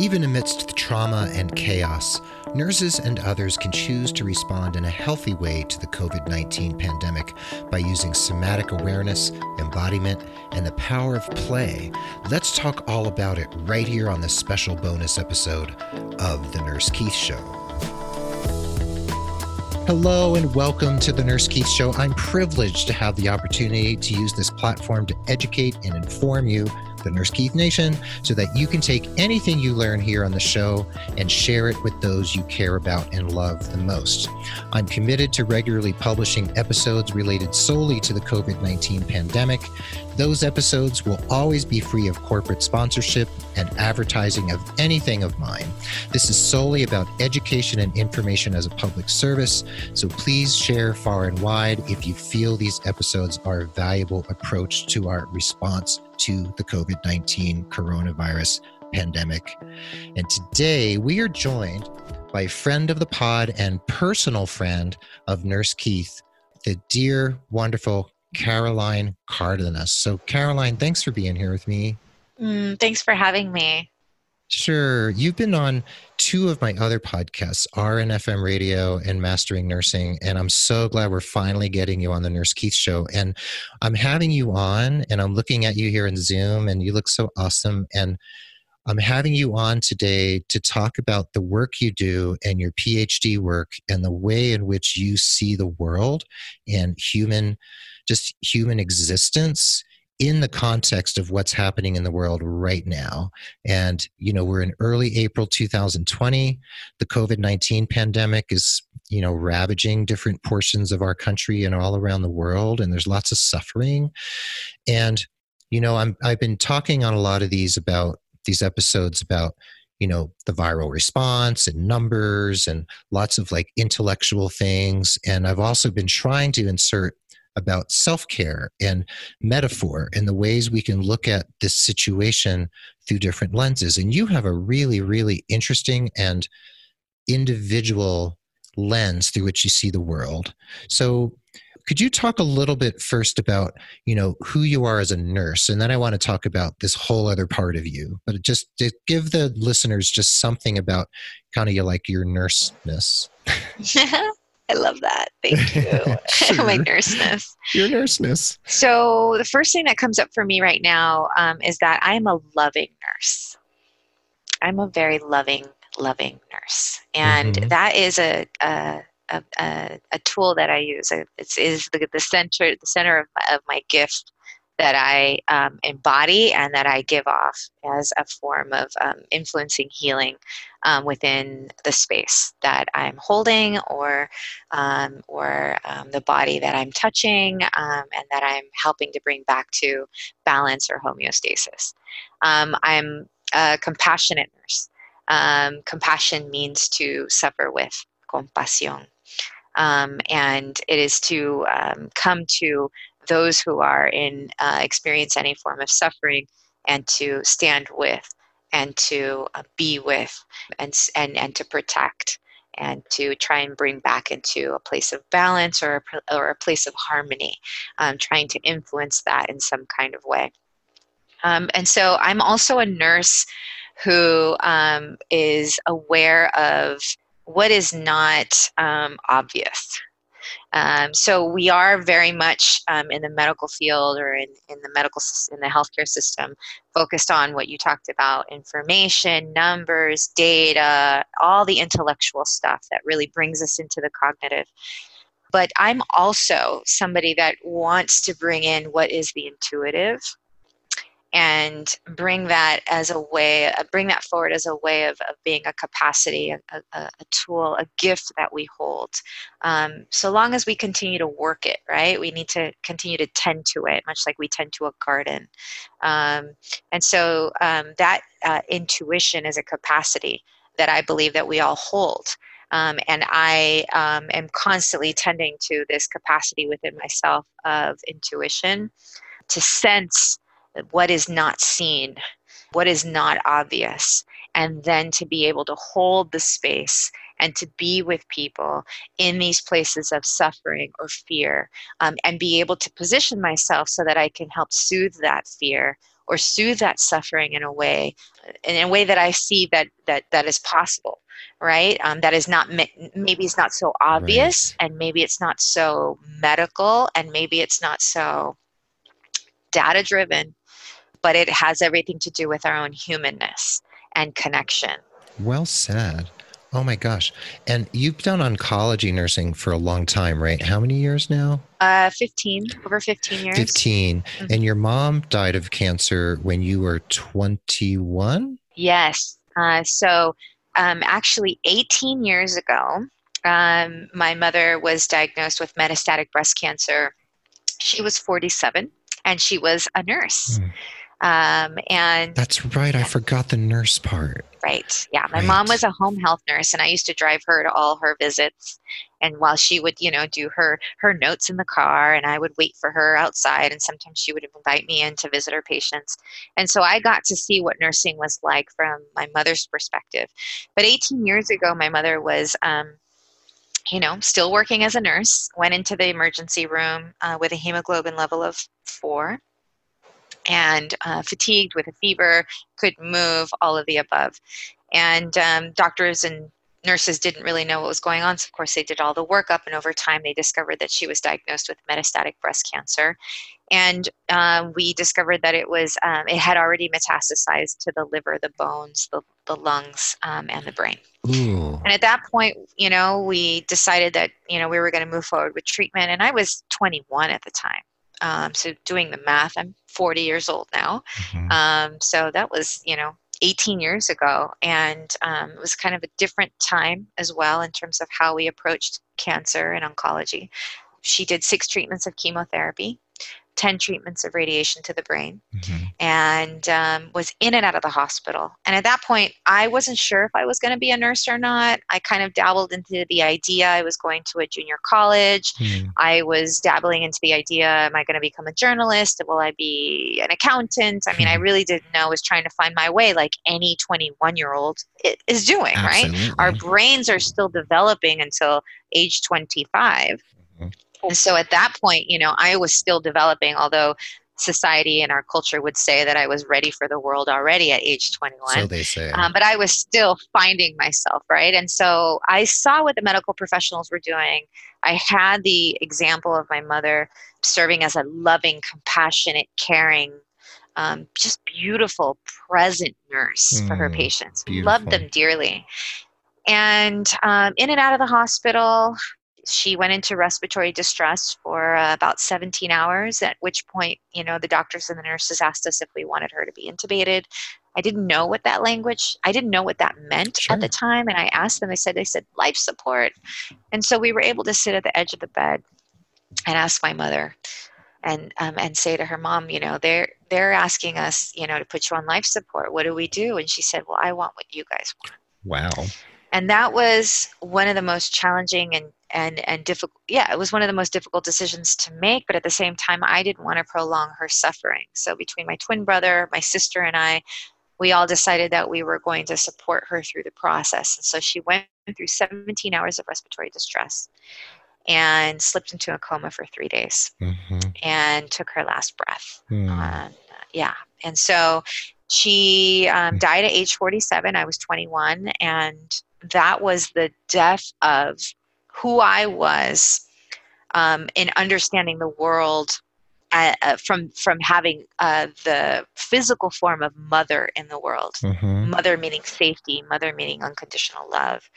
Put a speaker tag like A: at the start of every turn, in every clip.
A: Even amidst the trauma and chaos, nurses and others can choose to respond in a healthy way to the COVID 19 pandemic by using somatic awareness, embodiment, and the power of play. Let's talk all about it right here on this special bonus episode of The Nurse Keith Show. Hello and welcome to the Nurse Keith Show. I'm privileged to have the opportunity to use this platform to educate and inform you the Nurse Keith Nation, so that you can take anything you learn here on the show and share it with those you care about and love the most. I'm committed to regularly publishing episodes related solely to the COVID 19 pandemic. Those episodes will always be free of corporate sponsorship and advertising of anything of mine. This is solely about education and information as a public service, so please share far and wide if you feel these episodes are a valuable approach to our response to the COVID 19 coronavirus pandemic. And today we are joined by friend of the pod and personal friend of Nurse Keith, the dear, wonderful Caroline Cárdenas. So, Caroline, thanks for being here with me.
B: Mm, thanks for having me.
A: Sure. You've been on two of my other podcasts, RNFM Radio and Mastering Nursing. And I'm so glad we're finally getting you on the Nurse Keith show. And I'm having you on, and I'm looking at you here in Zoom, and you look so awesome. And I'm having you on today to talk about the work you do and your PhD work and the way in which you see the world and human, just human existence in the context of what's happening in the world right now. And, you know, we're in early April 2020. The COVID 19 pandemic is, you know, ravaging different portions of our country and all around the world. And there's lots of suffering. And, you know, I'm, I've been talking on a lot of these about these episodes about you know the viral response and numbers and lots of like intellectual things and i've also been trying to insert about self care and metaphor and the ways we can look at this situation through different lenses. And you have a really, really interesting and individual lens through which you see the world. So, could you talk a little bit first about you know who you are as a nurse and then i want to talk about this whole other part of you but just to give the listeners just something about kind of like your nurseness
B: I love that. Thank you. sure. My nurseness.
A: Your nurseness.
B: So, the first thing that comes up for me right now um, is that I am a loving nurse. I'm a very loving, loving nurse. And mm-hmm. that is a, a a, a, a, tool that I use. It is the, the center the center of my, of my gift that I um, embody and that I give off as a form of um, influencing healing um, within the space that I'm holding or um, or um, the body that I'm touching um, and that I'm helping to bring back to balance or homeostasis. I'm a compassionate nurse. compassion means to suffer with compasión. Um, and it is to um, come to those who are in uh, experience any form of suffering and to stand with and to uh, be with and, and, and to protect and to try and bring back into a place of balance or a, or a place of harmony, um, trying to influence that in some kind of way. Um, and so I'm also a nurse who um, is aware of what is not um, obvious um, so we are very much um, in the medical field or in, in the medical in the healthcare system focused on what you talked about information, numbers, data, all the intellectual stuff that really brings us into the cognitive. But I'm also somebody that wants to bring in what is the intuitive and bring that as a way uh, bring that forward as a way of, of being a capacity a, a, a tool a gift that we hold. Um, so long as we continue to work it right? We need to continue to tend to it much like we tend to a garden. Um, and so um, that uh, intuition is a capacity that i believe that we all hold. Um, and I um, am constantly tending to this capacity within myself of intuition to sense what is not seen, what is not obvious, and then to be able to hold the space and to be with people in these places of suffering or fear um, and be able to position myself so that I can help soothe that fear or soothe that suffering in a way in a way that i see that that that is possible right um, that is not maybe it's not so obvious right. and maybe it's not so medical and maybe it's not so data driven but it has everything to do with our own humanness and connection
A: well said Oh my gosh. And you've done oncology nursing for a long time, right? How many years now?
B: Uh, 15, over 15 years.
A: 15. Mm-hmm. And your mom died of cancer when you were 21?
B: Yes. Uh, so um, actually, 18 years ago, um, my mother was diagnosed with metastatic breast cancer. She was 47 and she was a nurse. Mm. Um, and
A: that's right. I forgot the nurse part.
B: Right. Yeah. My right. mom was a home health nurse, and I used to drive her to all her visits. And while she would, you know, do her her notes in the car, and I would wait for her outside, and sometimes she would invite me in to visit her patients. And so I got to see what nursing was like from my mother's perspective. But 18 years ago, my mother was. Um, you know, still working as a nurse, went into the emergency room uh, with a hemoglobin level of four and uh, fatigued with a fever, couldn't move, all of the above. And um, doctors and nurses didn't really know what was going on. So, of course, they did all the workup, and over time, they discovered that she was diagnosed with metastatic breast cancer. And um, we discovered that it was um, it had already metastasized to the liver, the bones, the, the lungs, um, and the brain. Ooh. And at that point, you know, we decided that you know we were going to move forward with treatment. And I was 21 at the time. Um, so doing the math, I'm 40 years old now. Mm-hmm. Um, so that was, you know, 18 years ago. And um, it was kind of a different time as well in terms of how we approached cancer and oncology. She did six treatments of chemotherapy. 10 treatments of radiation to the brain mm-hmm. and um, was in and out of the hospital. And at that point, I wasn't sure if I was going to be a nurse or not. I kind of dabbled into the idea. I was going to a junior college. Mm-hmm. I was dabbling into the idea am I going to become a journalist? Will I be an accountant? I mean, I hmm. really didn't know. I was trying to find my way like any 21 year old is doing, Absolutely. right? Our brains are still developing until age 25 and so at that point, you know, I was still developing, although society and our culture would say that I was ready for the world already at age 21.
A: So they say.
B: Um, but I was still finding myself, right? And so I saw what the medical professionals were doing. I had the example of my mother serving as a loving, compassionate, caring, um, just beautiful, present nurse mm, for her mm, patients. Beautiful. Loved them dearly. And um, in and out of the hospital, she went into respiratory distress for uh, about 17 hours at which point you know the doctors and the nurses asked us if we wanted her to be intubated. I didn't know what that language i didn't know what that meant sure. at the time and i asked them they said they said life support. And so we were able to sit at the edge of the bed and ask my mother and um, and say to her mom you know they're they're asking us you know to put you on life support. What do we do? And she said well i want what you guys
A: want. Wow
B: and that was one of the most challenging and and and difficult yeah it was one of the most difficult decisions to make but at the same time i didn't want to prolong her suffering so between my twin brother my sister and i we all decided that we were going to support her through the process and so she went through 17 hours of respiratory distress and slipped into a coma for three days mm-hmm. and took her last breath mm. um, yeah and so she um, mm. died at age 47 i was 21 and that was the death of who I was um, in understanding the world uh, uh, from from having uh, the physical form of mother in the world. Mm-hmm. Mother meaning safety, mother meaning unconditional love,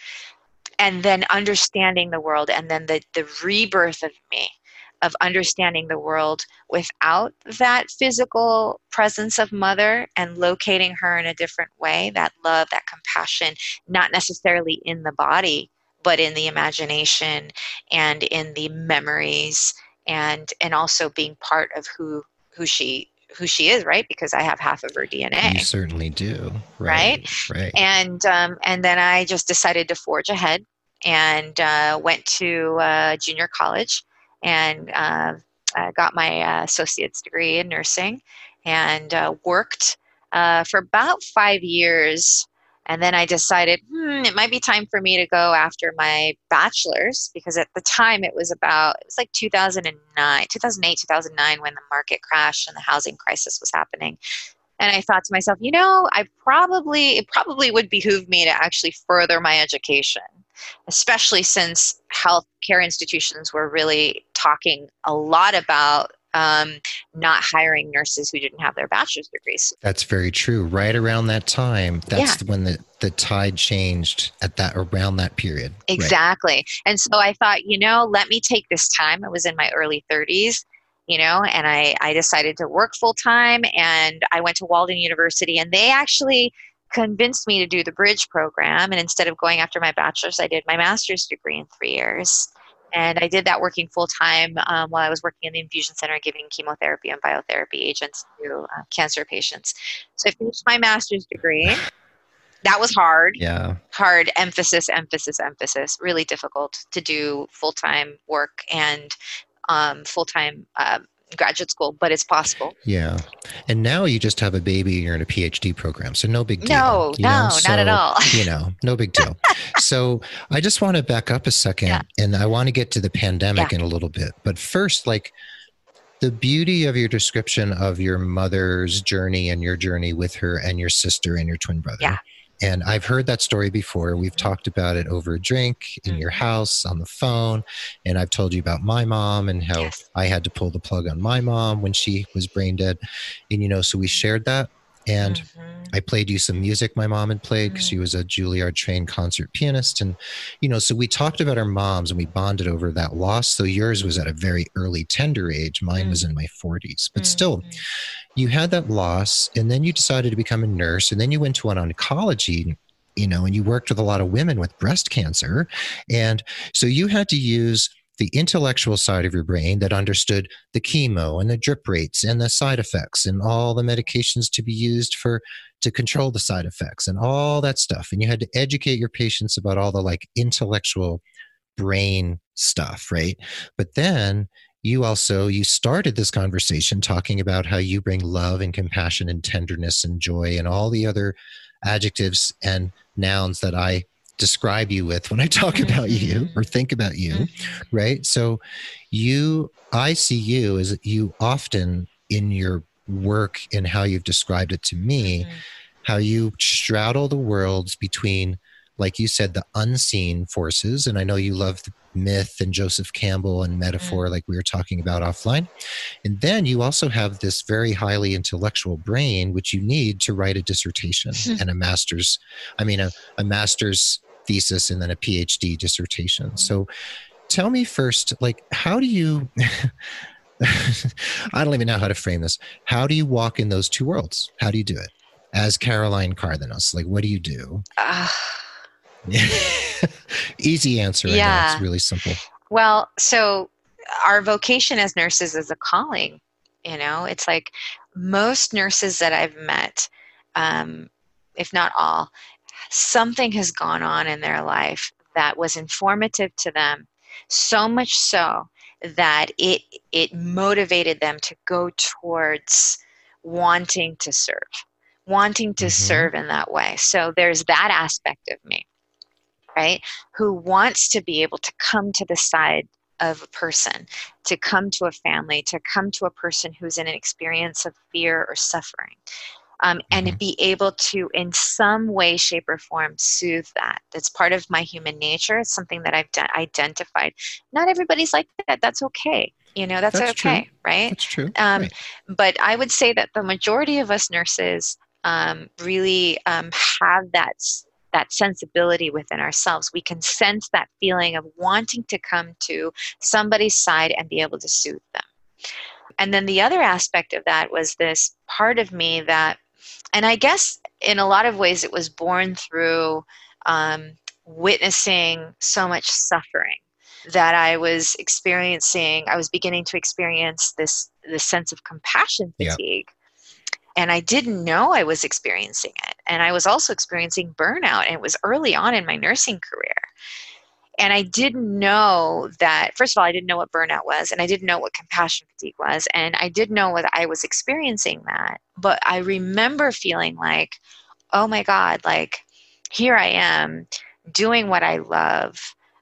B: and then understanding the world, and then the the rebirth of me of understanding the world without that physical presence of mother and locating her in a different way that love that compassion not necessarily in the body but in the imagination and in the memories and and also being part of who who she who she is right? Because i have half of her dna
A: you certainly do.
B: Right?
A: Right, right.
B: and um, and then i just decided to forge ahead and uh, went to uh, junior college and uh, got my uh, associate's degree in nursing and uh, worked uh, for about five years. And then I decided, hmm, it might be time for me to go after my bachelor's because at the time it was about, it was like 2009, 2008, 2009 when the market crashed and the housing crisis was happening. And I thought to myself, you know, I probably, it probably would behoove me to actually further my education, especially since healthcare institutions were really talking a lot about um, not hiring nurses who didn't have their bachelor's degrees.
A: That's very true. Right around that time, that's yeah. when the, the tide changed at that around that period.
B: Exactly. Right. And so I thought, you know, let me take this time. I was in my early 30s, you know, and I, I decided to work full time and I went to Walden University and they actually convinced me to do the bridge program and instead of going after my bachelor's i did my master's degree in three years and I did that working full time um, while I was working in the infusion center giving chemotherapy and biotherapy agents to uh, cancer patients. So I finished my master's degree. That was hard.
A: Yeah.
B: Hard emphasis, emphasis, emphasis. Really difficult to do full time work and um, full time uh, graduate school, but it's possible.
A: Yeah. And now you just have a baby, and you're in a PhD program. So no big deal.
B: No, no, so, not at all.
A: you know, no big deal. so I just want to back up a second yeah. and I want to get to the pandemic yeah. in a little bit. But first, like the beauty of your description of your mother's journey and your journey with her and your sister and your twin brother.
B: Yeah.
A: And I've heard that story before. We've talked about it over a drink in your mm-hmm. house, on the phone. And I've told you about my mom and how yes. I had to pull the plug on my mom when she was brain dead. And, you know, so we shared that. And mm-hmm. I played you some music my mom had played because mm-hmm. she was a Juilliard trained concert pianist. And, you know, so we talked about our moms and we bonded over that loss. So yours was at a very early, tender age. Mine mm-hmm. was in my 40s. But still, mm-hmm. You had that loss and then you decided to become a nurse and then you went to an oncology you know and you worked with a lot of women with breast cancer. And so you had to use the intellectual side of your brain that understood the chemo and the drip rates and the side effects and all the medications to be used for to control the side effects and all that stuff. And you had to educate your patients about all the like intellectual brain stuff right? But then you also you started this conversation talking about how you bring love and compassion and tenderness and joy and all the other adjectives and nouns that i describe you with when I talk about you mm-hmm. or think about you, mm-hmm. right? So you, I see you as you often in your work and how you've described it to me, mm-hmm. how you straddle the worlds between, like you said, the unseen forces. And I know you love the myth and Joseph Campbell and metaphor, like we were talking about offline. And then you also have this very highly intellectual brain, which you need to write a dissertation and a master's, I mean, a, a master's thesis and then a PhD dissertation. So tell me first, like, how do you, I don't even know how to frame this. How do you walk in those two worlds? How do you do it? As Caroline Cárdenas, like, what do you do? Uh, Easy answer. Yeah. It's really simple.
B: Well, so our vocation as nurses is a calling. You know, it's like most nurses that I've met, um, if not all, something has gone on in their life that was informative to them, so much so that it it motivated them to go towards wanting to serve, wanting to mm-hmm. serve in that way. So there's that aspect of me, right? Who wants to be able to come to the side of a person, to come to a family, to come to a person who's in an experience of fear or suffering um, and mm-hmm. be able to, in some way, shape, or form, soothe that. That's part of my human nature. It's something that I've d- identified. Not everybody's like that. That's okay. You know, that's, that's okay,
A: true.
B: right?
A: That's true.
B: Um,
A: right.
B: But I would say that the majority of us nurses um, really um, have that that sensibility within ourselves. We can sense that feeling of wanting to come to somebody's side and be able to soothe them. And then the other aspect of that was this part of me that and I guess in a lot of ways it was born through um, witnessing so much suffering that I was experiencing. I was beginning to experience this this sense of compassion fatigue. And I didn't know I was experiencing it. And I was also experiencing burnout. And it was early on in my nursing career and I didn't know that, first of all, I didn't know what burnout was, and I didn't know what compassion fatigue was, and I did know that I was experiencing that. But I remember feeling like, oh my God, like here I am doing what I love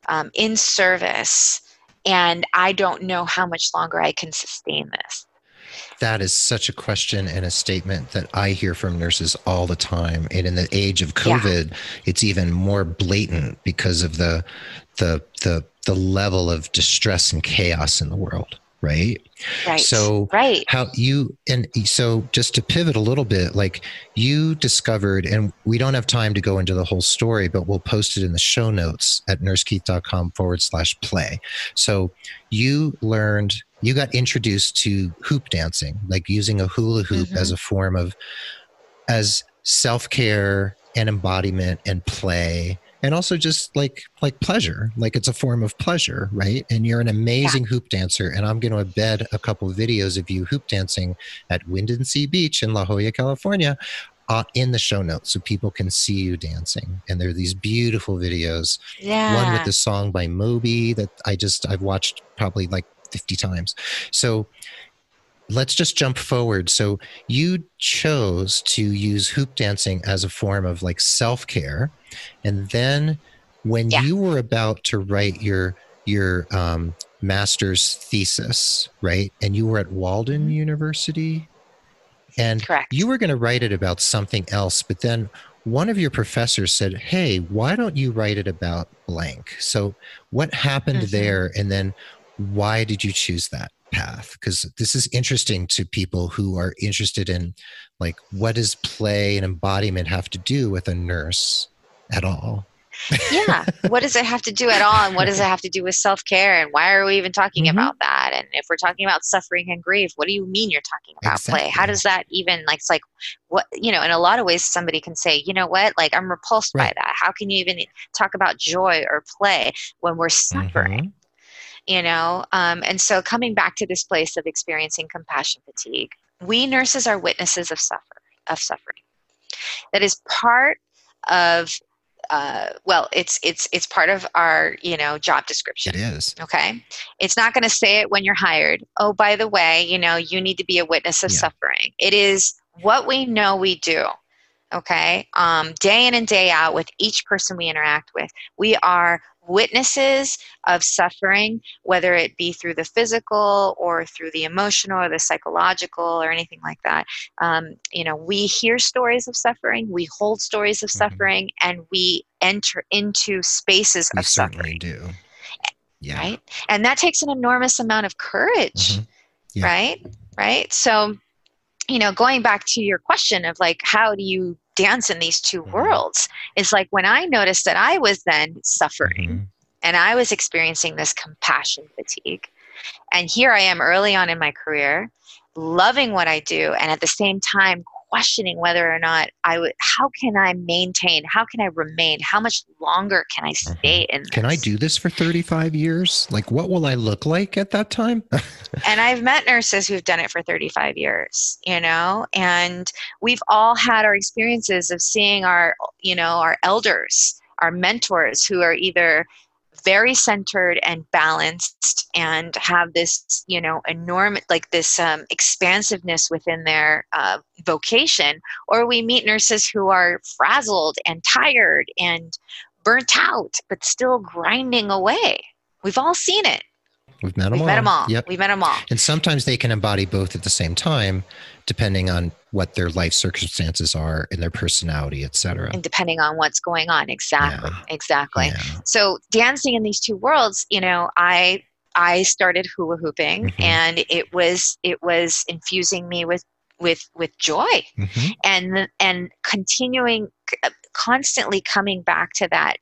B: um, in service, and I don't know how much longer I can sustain this.
A: That is such a question and a statement that I hear from nurses all the time. And in the age of COVID, yeah. it's even more blatant because of the the the the level of distress and chaos in the world right
B: right
A: so
B: right
A: how you and so just to pivot a little bit like you discovered and we don't have time to go into the whole story but we'll post it in the show notes at nursekeith.com forward slash play so you learned you got introduced to hoop dancing like using a hula hoop mm-hmm. as a form of as self-care and embodiment and play and also just like like pleasure like it's a form of pleasure right and you're an amazing yeah. hoop dancer and i'm going to embed a couple of videos of you hoop dancing at Windansea beach in la jolla california uh, in the show notes so people can see you dancing and there are these beautiful videos
B: yeah.
A: one with the song by moby that i just i've watched probably like 50 times so let's just jump forward. So you chose to use hoop dancing as a form of like self care, and then when yeah. you were about to write your your um, master's thesis, right, and you were at Walden mm-hmm. University, and
B: Correct.
A: you were going to write it about something else, but then one of your professors said, "Hey, why don't you write it about blank?" So what happened mm-hmm. there, and then why did you choose that? path because this is interesting to people who are interested in like what does play and embodiment have to do with a nurse at all
B: yeah what does it have to do at all and what does it have to do with self-care and why are we even talking mm-hmm. about that and if we're talking about suffering and grief what do you mean you're talking about exactly. play how does that even like it's like what you know in a lot of ways somebody can say you know what like i'm repulsed right. by that how can you even talk about joy or play when we're suffering mm-hmm you know? Um, and so coming back to this place of experiencing compassion fatigue we nurses are witnesses of suffer of suffering. That is part of uh, well it's it's it's part of our you know job description.
A: It is.
B: Okay? It's not going to say it when you're hired. Oh by the way you know you need to be a witness of yeah. suffering. It is what we know we do. Okay? Um, day in and day out with each person we interact with. We are witnesses of suffering, whether it be through the physical or through the emotional or the psychological or anything like that. Um, you know, we hear stories of suffering, we hold stories of mm-hmm. suffering, and we enter into spaces
A: we
B: of suffering.
A: do.
B: Yeah. Right? And that takes an enormous amount of courage. Mm-hmm. Yeah. Right? Right? So, you know, going back to your question of like, how do you dance in these 2 mm-hmm. worlds is like when I noticed that I was then suffering mm-hmm. and I was experiencing this compassion fatigue. And here I am early on in my career, loving what I do, and at the same time questioning whether or not I would, how can I maintain, how can I remain, how much longer can I mm-hmm. stay in this?
A: Can I do this for 35 years? Like, what will I look like at that time?
B: and I've met nurses who've done it for 35 years, you know, and we've all had our experiences of seeing our, you know, our elders, our mentors who are either very centered and balanced and have this you know enormous like this um, expansiveness within their uh, vocation or we meet nurses who are frazzled and tired and burnt out but still grinding away we've all seen it
A: We've met them
B: We've
A: all.
B: Met them all.
A: Yep.
B: We've met them all.
A: And sometimes they can embody both at the same time, depending on what their life circumstances are and their personality, et cetera.
B: And depending on what's going on. Exactly. Yeah. Exactly. Yeah. So dancing in these two worlds, you know, I I started hula hooping mm-hmm. and it was it was infusing me with with with joy mm-hmm. and and continuing constantly coming back to that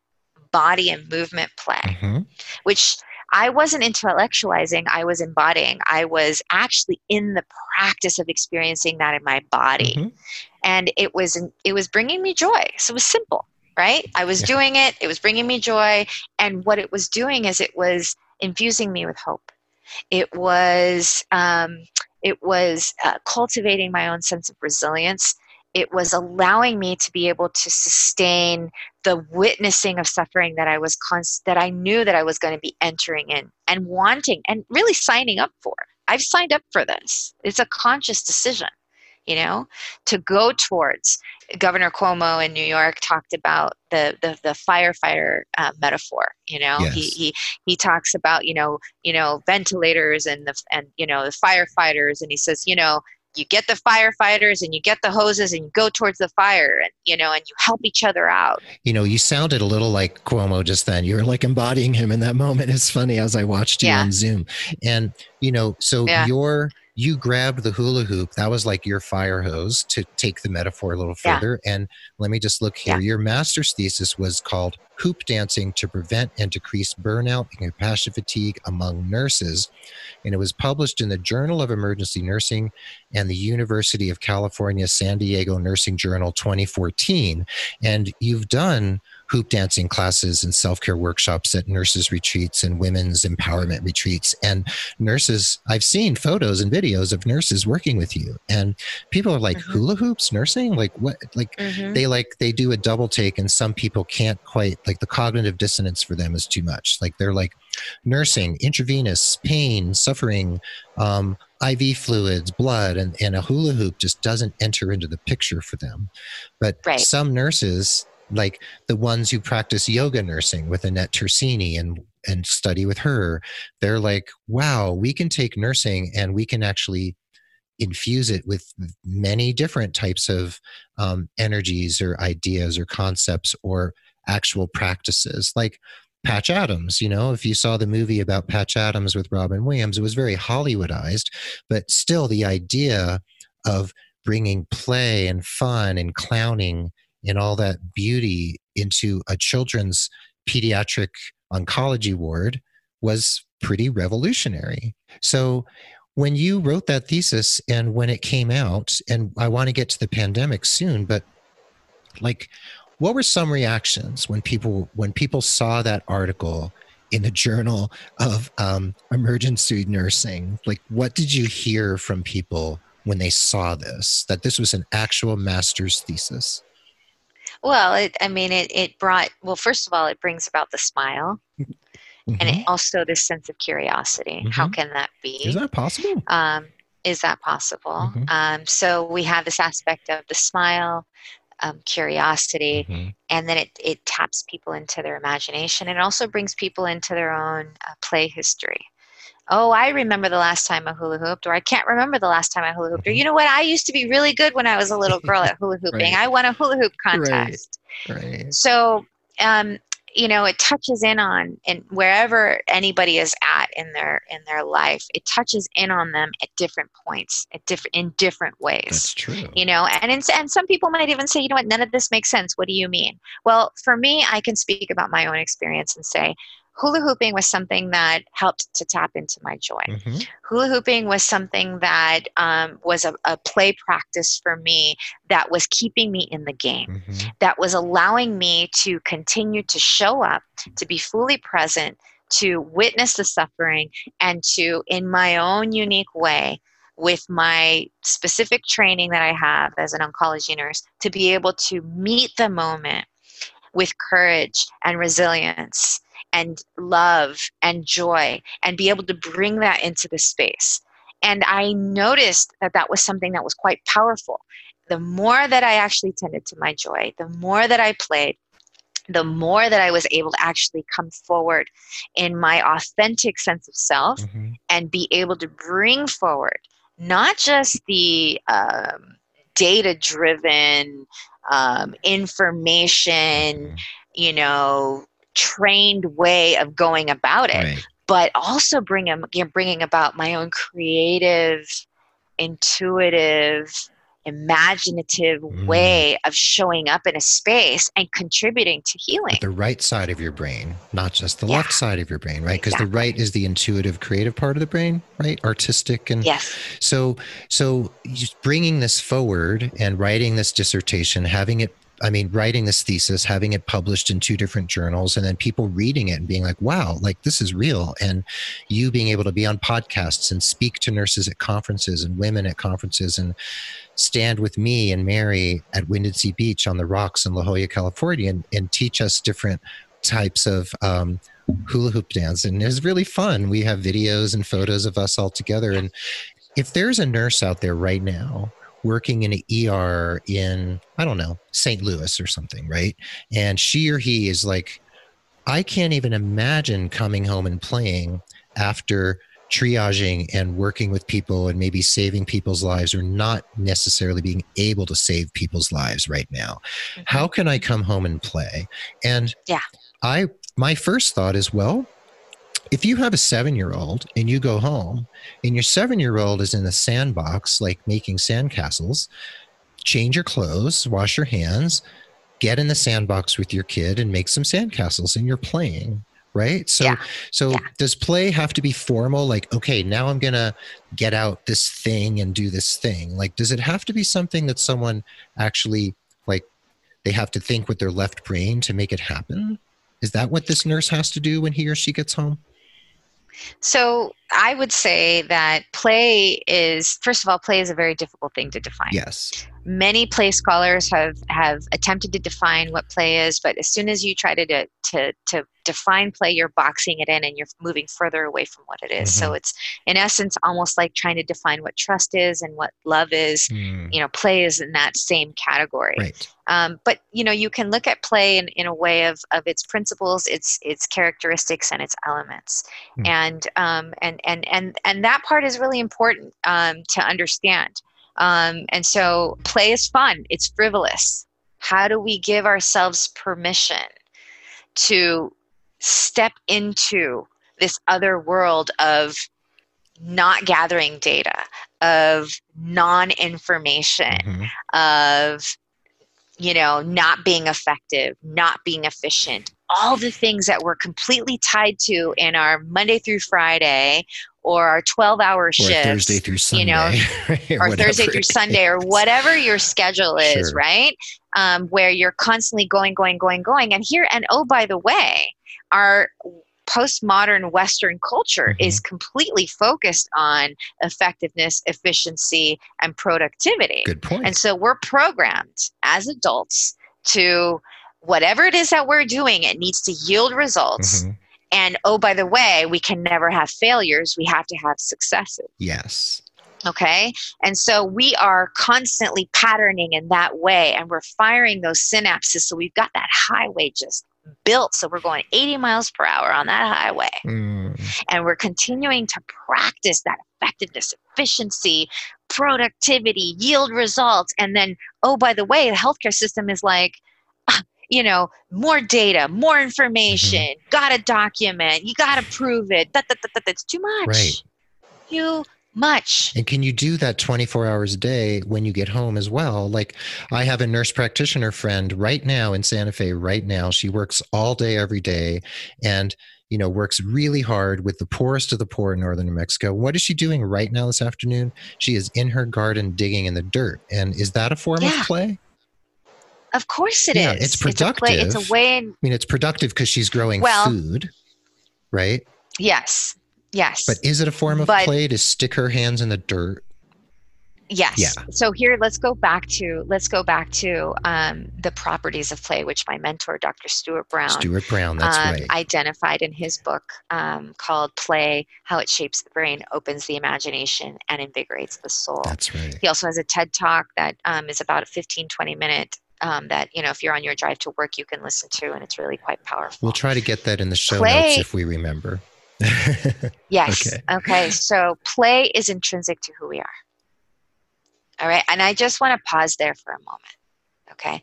B: body and movement play mm-hmm. which I wasn't intellectualizing, I was embodying. I was actually in the practice of experiencing that in my body. Mm-hmm. And it was it was bringing me joy. So it was simple, right? I was yeah. doing it, it was bringing me joy, and what it was doing is it was infusing me with hope. It was um, it was uh, cultivating my own sense of resilience it was allowing me to be able to sustain the witnessing of suffering that I was const- that I knew that I was going to be entering in and wanting and really signing up for. I've signed up for this. It's a conscious decision, you know, to go towards Governor Cuomo in New York talked about the the, the firefighter uh, metaphor. You know, yes. he, he he talks about you know you know ventilators and the and you know the firefighters, and he says you know you get the firefighters and you get the hoses and you go towards the fire and you know and you help each other out
A: you know you sounded a little like cuomo just then you were like embodying him in that moment it's funny as i watched you yeah. on zoom and you know so yeah. your you grabbed the hula hoop. That was like your fire hose to take the metaphor a little further. Yeah. And let me just look here. Yeah. Your master's thesis was called Hoop Dancing to Prevent and Decrease Burnout and Compassion Fatigue Among Nurses. And it was published in the Journal of Emergency Nursing and the University of California San Diego Nursing Journal 2014. And you've done hoop dancing classes and self care workshops at nurses' retreats and women's empowerment retreats. And nurses, I've seen photos and videos of nurses working with you, and people are like, mm-hmm. hula hoops, nursing? Like, what? Like, mm-hmm. they like, they do a double take, and some people can't quite, like, the cognitive dissonance for them is too much. Like, they're like, nursing, intravenous, pain, suffering, um, IV fluids, blood, and, and a hula hoop just doesn't enter into the picture for them. But right. some nurses like the ones who practice yoga nursing with Annette Tersigni and and study with her, they're like, wow, we can take nursing and we can actually infuse it with many different types of um, energies or ideas or concepts or actual practices. Like Patch Adams, you know, if you saw the movie about Patch Adams with Robin Williams, it was very Hollywoodized, but still the idea of bringing play and fun and clowning and all that beauty into a children's pediatric oncology ward was pretty revolutionary. So when you wrote that thesis and when it came out, and I want to get to the pandemic soon, but like what were some reactions when people when people saw that article in the journal of um, emergency nursing like what did you hear from people when they saw this that this was an actual master's thesis
B: well, it, I mean, it, it brought, well, first of all, it brings about the smile. Mm-hmm. And it mm-hmm. also this sense of curiosity. Mm-hmm. How can that be?
A: Is that possible?
B: Um, is that possible? Mm-hmm. Um, so we have this aspect of the smile, um, curiosity, mm-hmm. and then it, it taps people into their imagination. It also brings people into their own uh, play history oh, I remember the last time I hula hooped, or I can't remember the last time I hula hooped, or mm-hmm. you know what, I used to be really good when I was a little girl at hula hooping. right. I won a hula hoop contest. Right. right. So, um, you know, it touches in on, and wherever anybody is at in their in their life, it touches in on them at different points, at different in different ways.
A: That's true.
B: You know, and in, and some people might even say, you know what, none of this makes sense. What do you mean? Well, for me, I can speak about my own experience and say, hula hooping was something that helped to tap into my joy. Mm-hmm. Hula hooping was something that um, was a, a, play practice for me that was keeping me in the game, mm-hmm. that was allowing me to continue to show up, to be fully present, to witness the suffering, and to, in my own unique way, with my specific training that I have as an oncology nurse, to be able to meet the moment with courage and resilience and love and joy and be able to bring that into the space. And I noticed that that was something that was quite powerful. The more that I actually tended to my joy, the more that I played, the more that I was able to actually come forward in my authentic sense of self mm-hmm. and be able to bring forward not just the um, data driven um, information, mm-hmm. you know, trained way of going about it, right. but also bring you know, bringing about my own creative, intuitive, imaginative mm. way of showing up in a space and contributing to healing.
A: the right side of your brain, not just the yeah. left side of your brain, right? Because exactly. the right is the intuitive, creative part of the brain, right? Artistic and
B: yes.
A: So, so bringing this forward and writing this dissertation, having it I mean, writing this thesis, having it published in two different journals, and then people reading it and being like, wow, like this is real. And you being able to be on podcasts and speak to nurses at conferences and women at conferences and stand with me and Mary at Windansea Beach on the rocks in La Jolla, California, and, and teach us different types of um, hula hoop dance. And it was really fun. We have videos and photos of us all together. And if there's a nurse out there right now working in an ER in, I don't know, St. Louis or something, right? And she or he is like, I can't even imagine coming home and playing after triaging and working with people and maybe saving people's lives or not necessarily being able to save people's lives right now. Mm-hmm. How can I come home and play? And
B: yeah.
A: I my first thought is well, if you have a seven year old and you go home and your seven year old is in the sandbox, like making sandcastles, change your clothes, wash your hands, get in the sandbox with your kid and make some sandcastles and you're playing right? So
B: yeah.
A: so
B: yeah.
A: does play have to be formal? Like okay now i'm gonna get out this thing and do this thing. Like does it have to be something that someone actually like they have to think with their left brain to make it happen? Is that what this nurse has to do when he or she gets home
B: so I would say that play is, first of all, play is a very difficult thing to define.
A: Yes.
B: Many play scholars have, have attempted to define what play is, but as soon as you try to, to, to define play, you're boxing it in and you're moving further away from what it is. Mm-hmm. So it's, in essence, almost like trying to define what trust is and what love is. Mm. You know, play is in that same category.
A: Right.
B: Um, but you know, you can look at play in, in a way of, of its principles, its its characteristics, and its elements, mm. and um, and and and and that part is really important um, to understand. Um, and so, play is fun. It's frivolous. How do we give ourselves permission to step into this other world of not gathering data, of non information, mm-hmm. of you know, not being effective, not being efficient, all the things that we're completely tied to in our Monday through Friday or our 12 hour shifts.
A: Thursday through Sunday.
B: You know, or Thursday through Sunday or whatever your schedule is, sure. right? Um, where you're constantly going, going, going, going. And here, and oh, by the way, our postmodern Western culture mm-hmm. is completely focused on effectiveness, efficiency, and productivity.
A: Good point.
B: And so we're programmed as adults to whatever it is that we're doing, it needs to yield results. Mm-hmm. And oh, by the way, we can never have failures. We have to have successes.
A: Yes.
B: Okay. And so we are constantly patterning in that way and we're firing those synapses. So we've got that highway just built so we're going 80 miles per hour on that highway mm. and we're continuing to practice that effectiveness efficiency productivity yield results and then oh by the way the healthcare system is like you know more data more information mm-hmm. gotta document you gotta prove it that, that, that, that, that's too much
A: right
B: too much.
A: And can you do that 24 hours a day when you get home as well? Like I have a nurse practitioner friend right now in Santa Fe right now. She works all day every day and you know works really hard with the poorest of the poor in northern New Mexico. What is she doing right now this afternoon? She is in her garden digging in the dirt. And is that a form yeah. of play?
B: Of course it
A: yeah,
B: is.
A: It's productive.
B: It's a, play, it's a way in,
A: I mean it's productive because she's growing well, food, right?
B: Yes. Yes.
A: But is it a form of but, play to stick her hands in the dirt?
B: Yes.
A: Yeah.
B: So here, let's go back to let's go back to um, the properties of play, which my mentor, Dr. Stuart Brown,
A: Stuart Brown, that's um, right,
B: identified in his book um, called "Play: How It Shapes the Brain, Opens the Imagination, and Invigorates the Soul."
A: That's right.
B: He also has a TED Talk that um, is about a 15, 20 minute um, that you know if you're on your drive to work you can listen to and it's really quite powerful
A: we'll try to get that in the show play, notes if we remember
B: yes. Okay. okay. So play is intrinsic to who we are. All right. And I just want to pause there for a moment. Okay.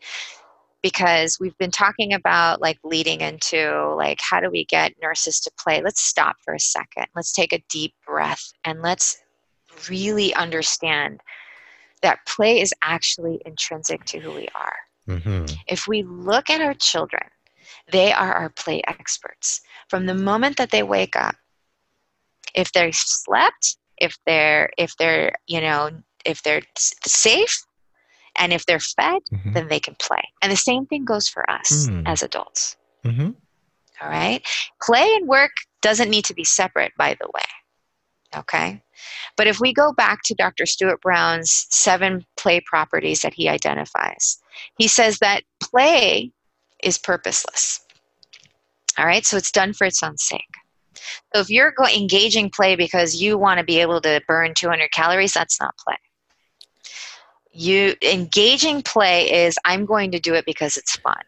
B: Because we've been talking about like leading into like how do we get nurses to play? Let's stop for a second. Let's take a deep breath and let's really understand that play is actually intrinsic to who we are. Mm-hmm. If we look at our children they are our play experts. From the moment that they wake up, if they're slept, if they're if they're you know if they're safe, and if they're fed, mm-hmm. then they can play. And the same thing goes for us mm. as adults. Mm-hmm. All right, play and work doesn't need to be separate, by the way. Okay. But if we go back to Dr. Stuart Brown's seven play properties that he identifies, he says that play is purposeless. All right, so it's done for its own sake. So if you're engaging play because you want to be able to burn 200 calories, that's not play. you engaging play is i'm going to do it because it's fun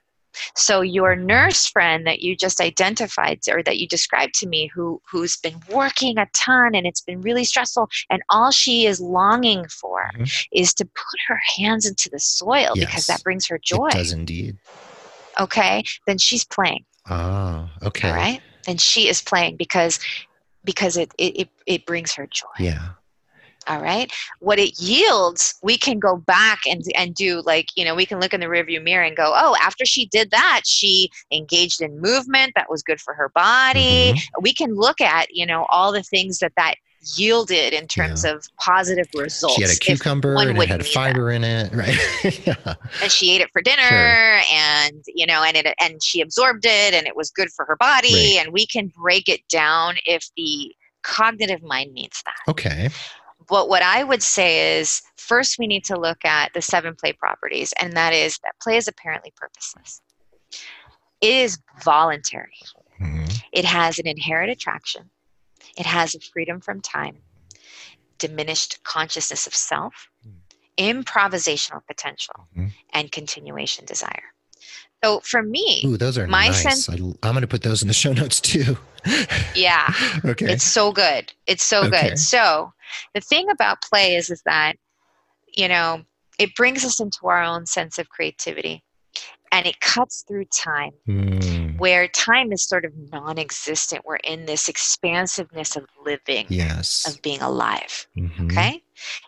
B: so your nurse friend that you just identified or that you described to me who who's been working a ton and it's been really stressful and all she is longing for mm-hmm. is to put her hands into the soil yes. because that brings her joy.
A: It does indeed.
B: Okay, then she's playing.
A: Oh, okay.
B: All right. Then she is playing because because it it, it brings her joy.
A: Yeah
B: all right what it yields we can go back and and do like you know we can look in the rearview mirror and go oh after she did that she engaged in movement that was good for her body mm-hmm. we can look at you know all the things that that yielded in terms yeah. of positive results.
A: She had a cucumber and it had fiber in it, right?
B: yeah. And she ate it for dinner, sure. and you know, and it and she absorbed it, and it was good for her body. Right. And we can break it down if the cognitive mind needs that.
A: Okay
B: but what I would say is first we need to look at the seven play properties, and that is that play is apparently purposeless. It is voluntary. Mm-hmm. It has an inherent attraction. It has a freedom from time, diminished consciousness of self, improvisational potential, mm-hmm. and continuation desire. So for me,
A: Ooh, those are my nice. sense. I, am going to put those in the show notes too.
B: yeah.
A: Okay.
B: It's so good. It's so okay. good. So the thing about play is is that you know it brings us into our own sense of creativity and it cuts through time mm. Where time is sort of non-existent we're in this expansiveness of living
A: yes
B: of being alive mm-hmm. okay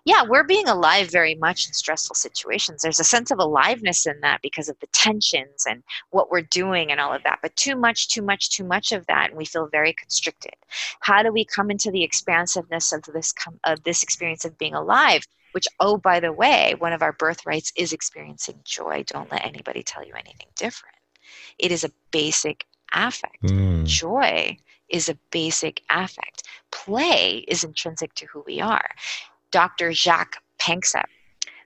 B: yeah we're being alive very much in stressful situations there's a sense of aliveness in that because of the tensions and what we're doing and all of that but too much too much too much of that and we feel very constricted how do we come into the expansiveness of this of this experience of being alive which, oh, by the way, one of our birthrights is experiencing joy. Don't let anybody tell you anything different. It is a basic affect. Mm. Joy is a basic affect. Play is intrinsic to who we are. Dr. Jacques Panksepp,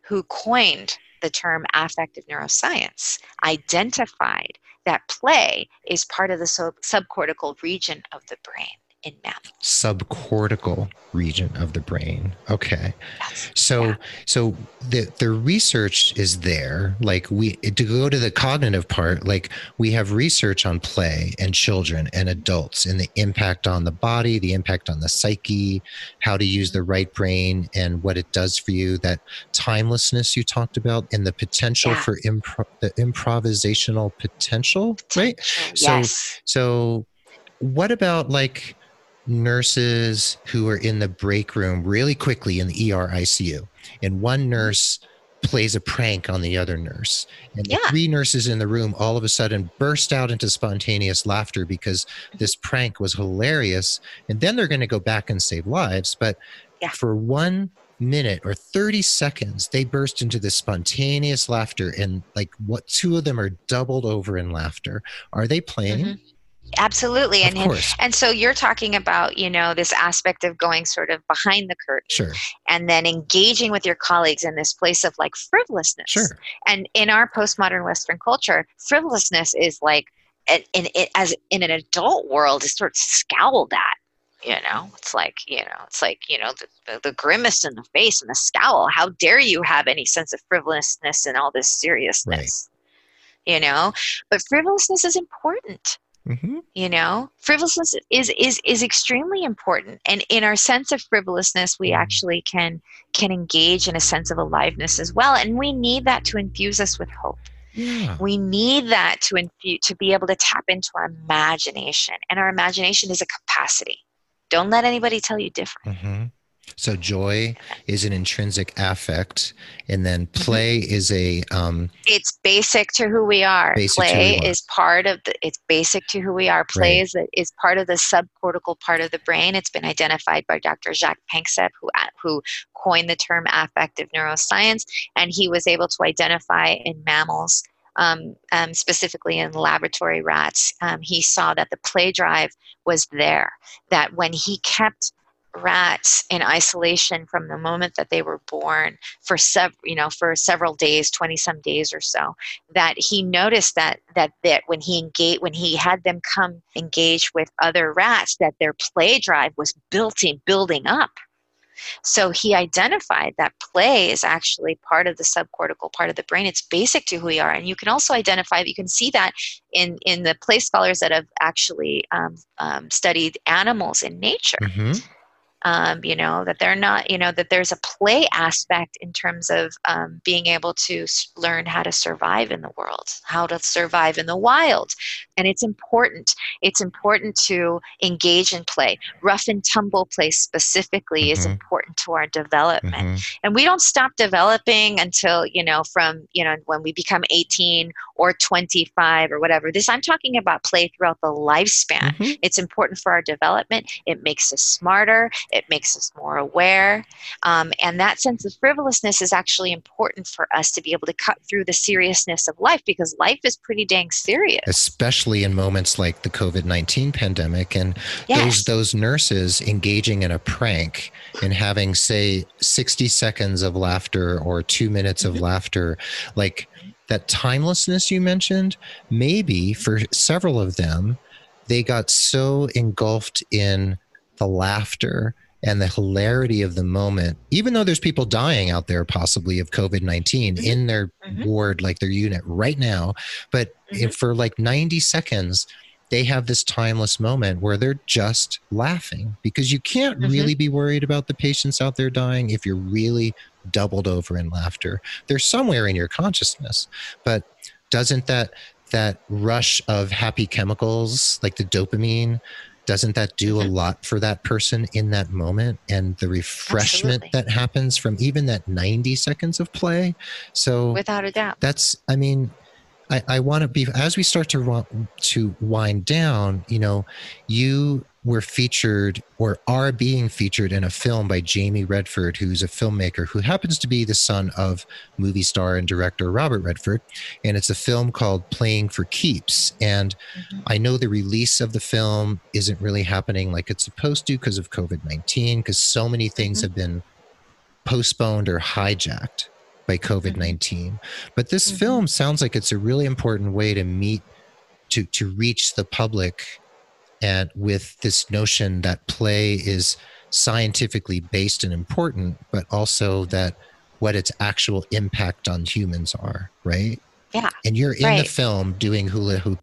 B: who coined the term affective neuroscience, identified that play is part of the sub- subcortical region of the brain in mammals.
A: Subcortical region of the brain. Okay.
B: Yes.
A: So yeah. so the the research is there. Like we to go to the cognitive part, like we have research on play and children and adults and the impact on the body, the impact on the psyche, how to use the mm-hmm. right brain and what it does for you, that timelessness you talked about and the potential yeah. for impro- the improvisational potential, right?
B: Yes.
A: So so what about like nurses who are in the break room really quickly in the ER ICU, and one nurse plays a prank on the other nurse. And yeah. the three nurses in the room all of a sudden burst out into spontaneous laughter because this prank was hilarious. And then they're going to go back and save lives. But yeah. for one minute or 30 seconds, they burst into this spontaneous laughter. And like what two of them are doubled over in laughter. Are they playing? Mm-hmm.
B: Absolutely.
A: And, and
B: and so you're talking about, you know, this aspect of going sort of behind the curtain
A: sure.
B: and then engaging with your colleagues in this place of like frivolousness.
A: Sure.
B: And in our postmodern Western culture, frivolousness is like in, in, as in an adult world is sort of scowled at you know it's like you know it's like you know the, the, the, grimace in the face and the scowl how dare you have any sense of frivolousness and all this seriousness right. you know but frivolousness is important Mm-hmm. You know, frivolousness is is is extremely important, and in our sense of frivolousness, we mm-hmm. actually can can engage in a sense of aliveness as well, and we need that to infuse us with hope.
A: Yeah.
B: We need that to infuse to be able to tap into our imagination, and our imagination is a capacity. Don't let anybody tell you different.
A: Mm-hmm. So joy is an intrinsic affect, and then mm-hmm. play mm-hmm. is a. Um,
B: it's basic to who we are. Play
A: we
B: are. is part of the. It's basic to who we are. Play right. is is part of the subcortical part of the brain. It's been identified by Dr. Jacques Panksepp, who who coined the term affective neuroscience, and he was able to identify in mammals um, um, specifically in laboratory rats, um, he saw that the play drive was there. That when he kept rats in isolation from the moment that they were born for several you know for several days 20 some days or so that he noticed that that that when he engaged when he had them come engage with other rats that their play drive was built in building up So he identified that play is actually part of the subcortical part of the brain. It's basic to who we are. And you can also identify, you can see that in, in the play scholars that have actually um, um, studied animals in nature. Mm-hmm um, you know that they're not you know that there's a play aspect in terms of um, being able to learn how to survive in the world how to survive in the wild and it's important it's important to engage in play rough and tumble play specifically mm-hmm. is important to our development mm-hmm. and we don't stop developing until you know from you know when we become 18 or 25 or whatever this i'm talking about play throughout the lifespan mm-hmm. it's important for our development it makes us smarter it makes us more aware. Um, and that sense of frivolousness is actually important for us to be able to cut through the seriousness of life because life is pretty dang serious.
A: Especially in moments like the COVID 19 pandemic and yes. those, those nurses engaging in a prank and having, say, 60 seconds of laughter or two minutes of mm-hmm. laughter. Like, that timelessness you mentioned, maybe for several of them, they got so engulfed in the laughter and the hilarity of the moment, even though there's people dying out there possibly of COVID 19 mm-hmm. in their mm-hmm. ward, like their unit right now. But mm-hmm. for like 90 seconds, they have this timeless moment where they're just laughing because you can't mm-hmm. really be worried about the patients out there dying if you're really doubled over in laughter. They're somewhere in your consciousness, but doesn't that that rush of happy chemicals like the dopamine doesn't that do mm-hmm. a lot for that person in that moment and the refreshment Absolutely. that happens from even that 90 seconds of play so
B: without a doubt
A: that's i mean i, I want to be as we start to to wind down you know you were featured or are being featured in a film by Jamie Redford, who's a filmmaker who happens to be the son of movie star and director Robert Redford. And it's a film called Playing for Keeps. And mm-hmm. I know the release of the film isn't really happening like it's supposed to because of COVID 19, because so many things mm-hmm. have been postponed or hijacked by COVID 19. Mm-hmm. But this mm-hmm. film sounds like it's a really important way to meet, to, to reach the public and with this notion that play is scientifically based and important, but also that what its actual impact on humans are, right?
B: Yeah.
A: And you're in right. the film doing hula hoop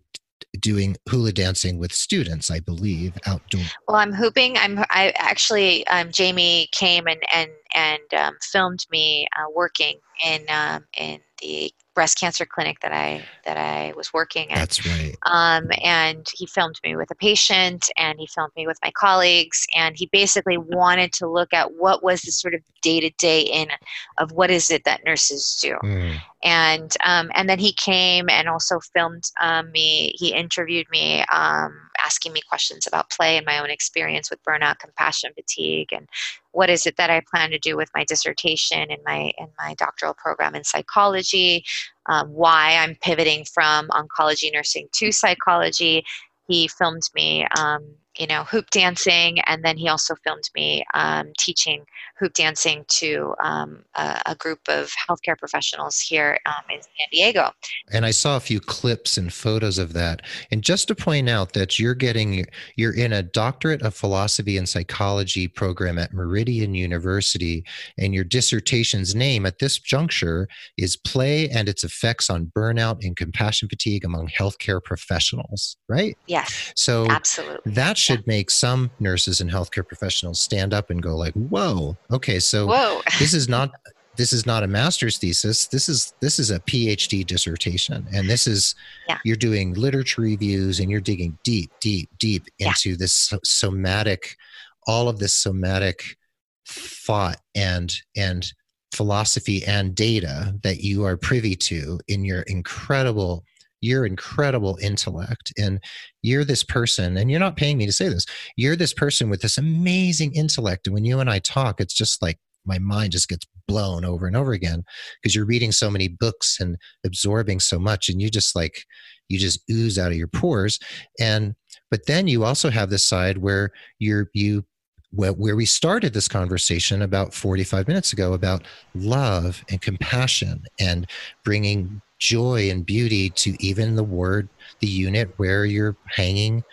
A: doing hula dancing with students, I believe, outdoor.
B: Well, I'm hooping. I'm. I actually, um, Jamie came and and and um, filmed me uh, working in um, in the breast cancer clinic that I that I was working at.
A: That's right.
B: Um, and he filmed me with a patient, and he filmed me with my colleagues, and he basically wanted to look at what was the sort of day to day in of what is it that nurses do. Mm. And um, and then he came and also filmed um, me. He interviewed me, um, asking me questions about play and my own experience with burnout, compassion, fatigue, and what is it that I plan to do with my dissertation and my in my doctoral program in psychology, um, why I'm pivoting from oncology nursing to psychology. He filmed me um, you know, hoop dancing, and then he also filmed me um, teaching hoop dancing to um, a, a, group of healthcare professionals here um, in San Diego.
A: And I saw a few clips and photos of that. And just to point out that you're getting, you're in a doctorate of philosophy and psychology program at Meridian University, and your dissertation's name at this juncture is Play and its Effects on Burnout and Compassion Fatigue Among Healthcare Professionals, right?
B: Yes.
A: So
B: absolutely.
A: That should make some nurses and healthcare professionals stand up and go like, "Whoa, okay, so
B: Whoa.
A: this is not this is not a master's thesis. This is this is a PhD dissertation, and this is yeah. you're doing literature reviews and you're digging deep, deep, deep into yeah. this somatic, all of this somatic thought and and philosophy and data that you are privy to in your incredible your incredible intellect and you're this person and you're not paying me to say this you're this person with this amazing intellect and when you and i talk it's just like my mind just gets blown over and over again because you're reading so many books and absorbing so much and you just like you just ooze out of your pores and but then you also have this side where you're you where we started this conversation about 45 minutes ago about love and compassion and bringing joy and beauty to even the word, the unit where you're hanging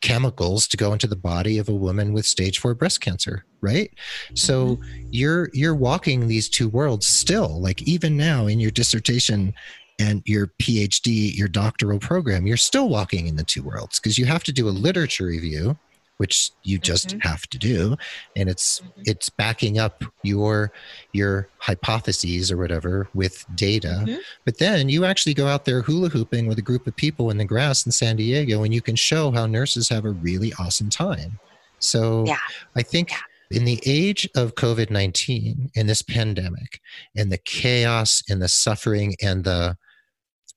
A: chemicals to go into the body of a woman with stage 4 breast cancer right mm-hmm. so you're you're walking these two worlds still like even now in your dissertation and your phd your doctoral program you're still walking in the two worlds because you have to do a literature review which you just mm-hmm. have to do and it's mm-hmm. it's backing up your your hypotheses or whatever with data mm-hmm. but then you actually go out there hula hooping with a group of people in the grass in San Diego and you can show how nurses have a really awesome time so yeah. I think yeah. in the age of COVID-19 in this pandemic and the chaos and the suffering and the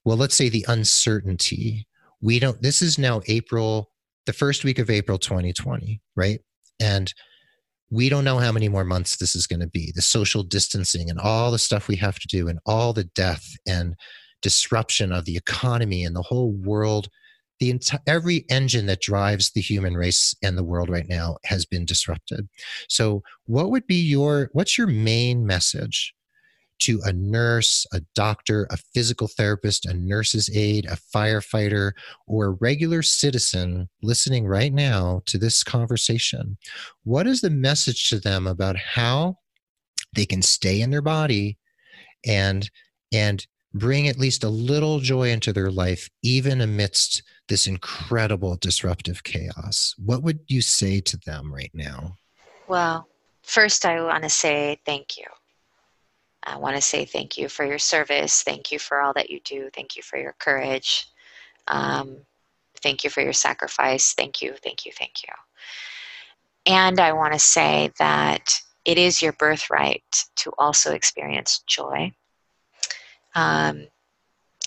A: well let's say the uncertainty we don't this is now April the first week of April 2020, right? And we don't know how many more months this is going to be the social distancing and all the stuff we have to do and all the death and disruption of the economy and the whole world the entire every engine that drives the human race and the world right now has been disrupted so what would be your what's your main message to a nurse, a doctor, a physical therapist, a nurse's aide, a firefighter, or a regular citizen listening right now to this conversation, what is the message to them about how they can stay in their body and and bring at least a little joy into their life even amidst this incredible disruptive chaos? What would you say to them right now?
B: Well, first I want to say thank you I want to say thank you for your service. Thank you for all that you do. Thank you for your courage. Um, thank you for your sacrifice. Thank you, thank you, thank you. And I want to say that it is your birthright to also experience joy. Um,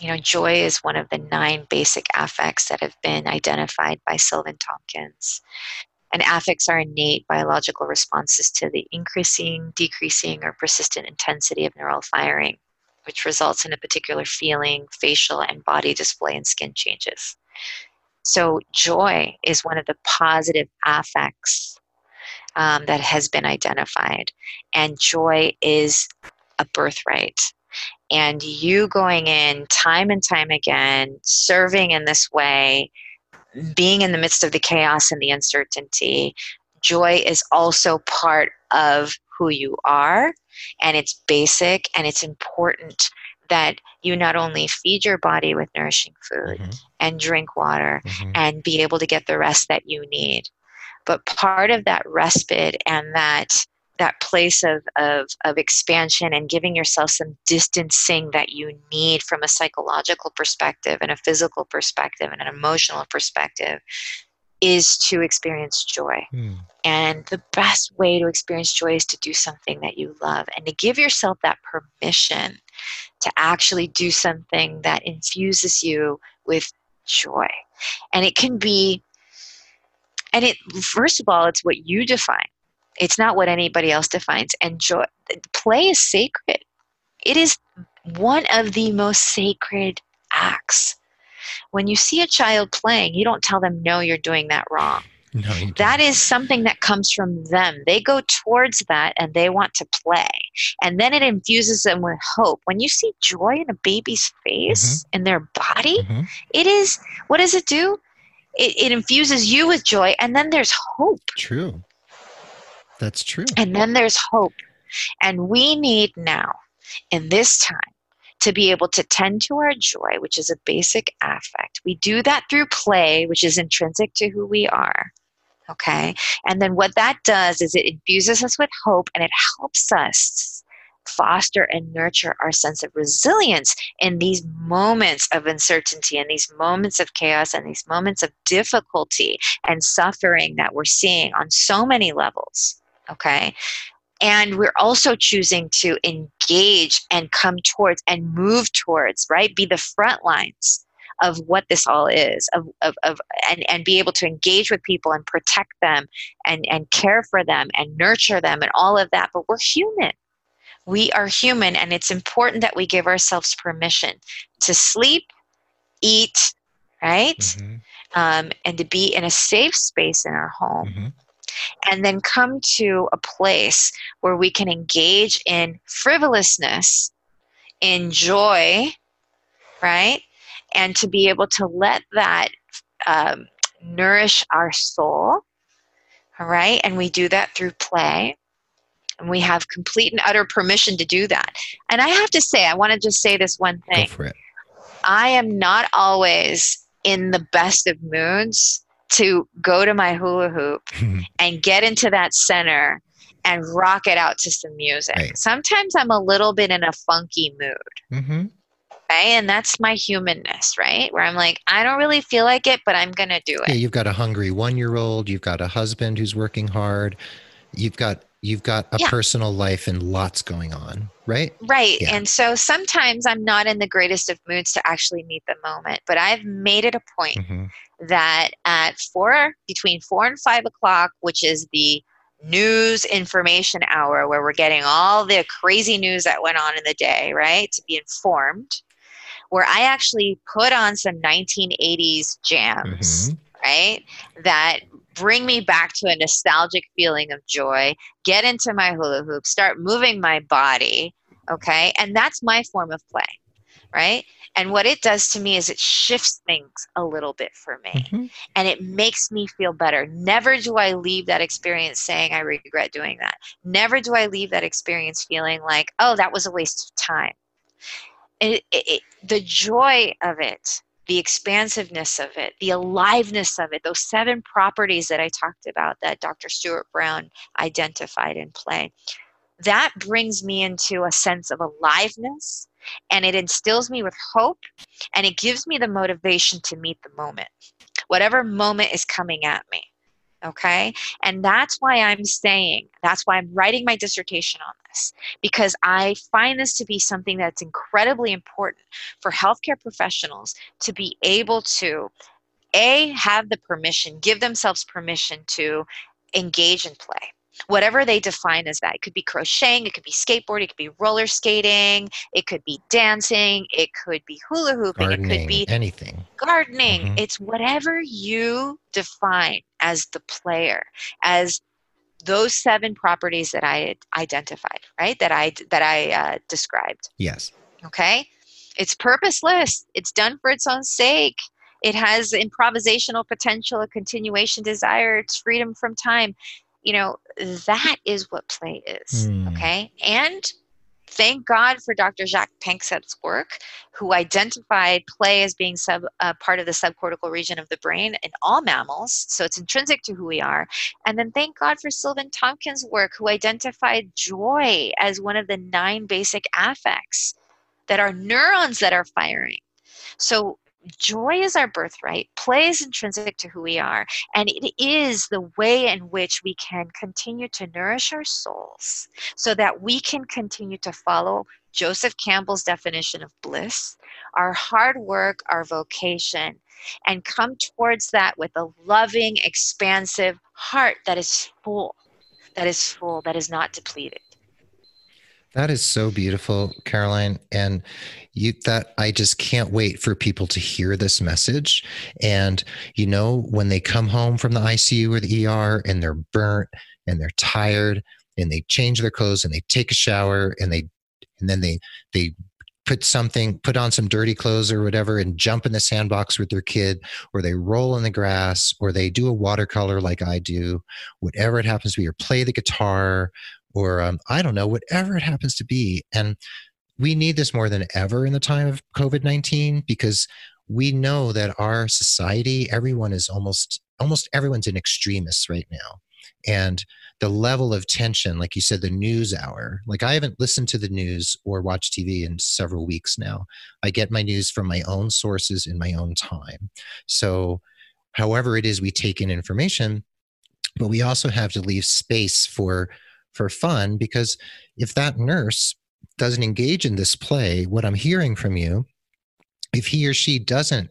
B: you know, joy is one of the nine basic affects that have been identified by Silvan Tomkins. And affects are innate biological responses to the increasing, decreasing, or persistent intensity of neural firing, which results in a particular feeling, facial, and body display and skin changes. So, joy is one of the positive affects um, that has been identified, and joy is a birthright. And you going in time and time again, serving in this way, being in the midst of the chaos and the uncertainty, joy is also part of who you are, and it's basic and it's important that you not only feed your body with nourishing food mm-hmm. and drink water mm-hmm. and be able to get the rest that you need, but part of that respite and that that place of, of, of expansion and giving yourself some distancing that you need from a psychological perspective and a physical perspective and an emotional perspective is to experience joy. Mm. And the best way to experience joy is to do something that you love and to give yourself that permission to actually do something that infuses you with joy. And it can be, and it, first of all, it's what you define. It's not what anybody else defines. And joy, play is sacred. It is one of the most sacred acts. When you see a child playing, you don't tell them, no, you're doing that wrong. No, that is something that comes from them. They go towards that and they want to play. And then it infuses them with hope. When you see joy in a baby's face, mm-hmm. in their body, mm-hmm. it is, what does it do? It, it infuses you with joy and then there's hope.
A: True. That's true.
B: And then there's hope. And we need now, in this time, to be able to tend to our joy, which is a basic affect. We do that through play, which is intrinsic to who we are. Okay? And then what that does is it infuses us with hope and it helps us foster and nurture our sense of resilience in these moments of uncertainty and these moments of chaos and these moments of difficulty and suffering that we're seeing on so many levels okay. And we're also choosing to engage and come towards and move towards right be the front lines of what this all is of, of, of and, and be able to engage with people and protect them and, and care for them and nurture them and all of that. But we're human. We are human and it's important that we give ourselves permission to sleep eat right? Mm-hmm. um, and to be in a safe space in our home. Mm-hmm and then come to a place where we can engage in frivolousness, in joy, right? And to be able to let that um, nourish our soul. All right. And we do that through play. And we have complete and utter permission to do that. And I have to say, I want to just say this one thing.
A: Go for it.
B: I am not always in the best of moods to go to my hula hoop and get into that center and rock it out to some music. Right. Sometimes I'm a little bit in a funky mood. Mm-hmm. Okay. And that's my humanness, right? Where I'm like, I don't really feel like it, but I'm going to do it.
A: Yeah, you've got a hungry one year old, you've got a husband who's working hard, you've got you've got a yeah. personal life and lots going on right
B: right yeah. and so sometimes i'm not in the greatest of moods to actually meet the moment but i've made it a point mm-hmm. that at four between four and five o'clock which is the news information hour where we're getting all the crazy news that went on in the day, right? To be informed, where I actually put on some 1980s jams, mm-hmm. right? That bring me back to a nostalgic feeling of joy, get into my hula hoop, start moving my body, okay? And that's my form of play, right? And what it does to me is it shifts things a little bit for me mm-hmm. and it makes me feel better. Never do I leave that experience saying I regret doing that. Never do I leave that experience feeling like, oh, that was a waste of time. It, it, it, the joy of it, the expansiveness of it, the aliveness of it, those seven properties that I talked about that Dr. Stuart Brown identified in play, that brings me into a sense of aliveness and it instills me with hope and it gives me the motivation to meet the moment whatever moment is coming at me okay? And that's why i'm saying that's why i'm writing my dissertation on this because i find this to be something that's incredibly important for healthcare professionals to be able to a have the permission give themselves permission to engage in play whatever they define as that. It could be crocheting, it could be skateboarding, it could be roller skating, it could be dancing, it could be hula hooping,
A: gardening,
B: it could be
A: anything.
B: Gardening. Mm-hmm. It's whatever you define as the player, as those seven properties that I identified, right? That I that I uh, described.
A: Yes.
B: Okay. It's purposeless. It's done for its own sake. It has improvisational potential, a continuation desire, it's freedom from time you know, that is what play is. Mm. Okay. And thank God for Dr. Jacques Panksepp's work, who identified play as being sub, uh, part of the subcortical region of the brain in all mammals. So it's intrinsic to who we are. And then thank God for Silvan Tomkins' work, who identified joy as one of the nine basic affects that are neurons that are firing. So joy is our birthright. Play is intrinsic to who we are. And it is the way in which we can continue to nourish our souls so that we can continue to follow Joseph Campbell's definition of bliss, our hard work, our vocation, and come towards that with a loving, expansive heart that is full, that is full, that is not depleted.
A: That is so beautiful, Caroline. And you that I just can't wait for people to hear this message. And you know, when they come home from the ICU or the ER and they're burnt and they're tired and they change their clothes and they take a shower and they and then they they put something put on some dirty clothes or whatever and jump in the sandbox with their kid or they roll in the grass or they do a watercolor like i do whatever it happens to be or play the guitar or um, I don't know, whatever it happens to be. And we need this more than ever in the time of COVID 19 because we know that our society, everyone is almost, almost everyone's an extremist right now. And the level of tension, like you said, the news hour, like I haven't listened to the news or watched TV in several weeks now. I get my news from my own sources in my own time. So, however it is we take in information, but we also have to leave space for for fun because if that nurse doesn't engage in this play, what I'm hearing from you, if he or she doesn't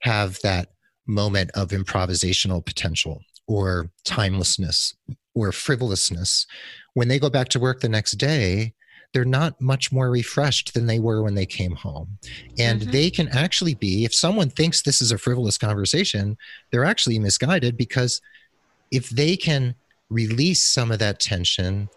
A: have that moment of improvisational potential or timelessness or frivolousness, when they go back to work the next day, they're not much more refreshed than they were when they came home. And mm-hmm. they can actually be, if someone thinks this is a frivolous conversation, they're actually misguided because if they can release some of that tension,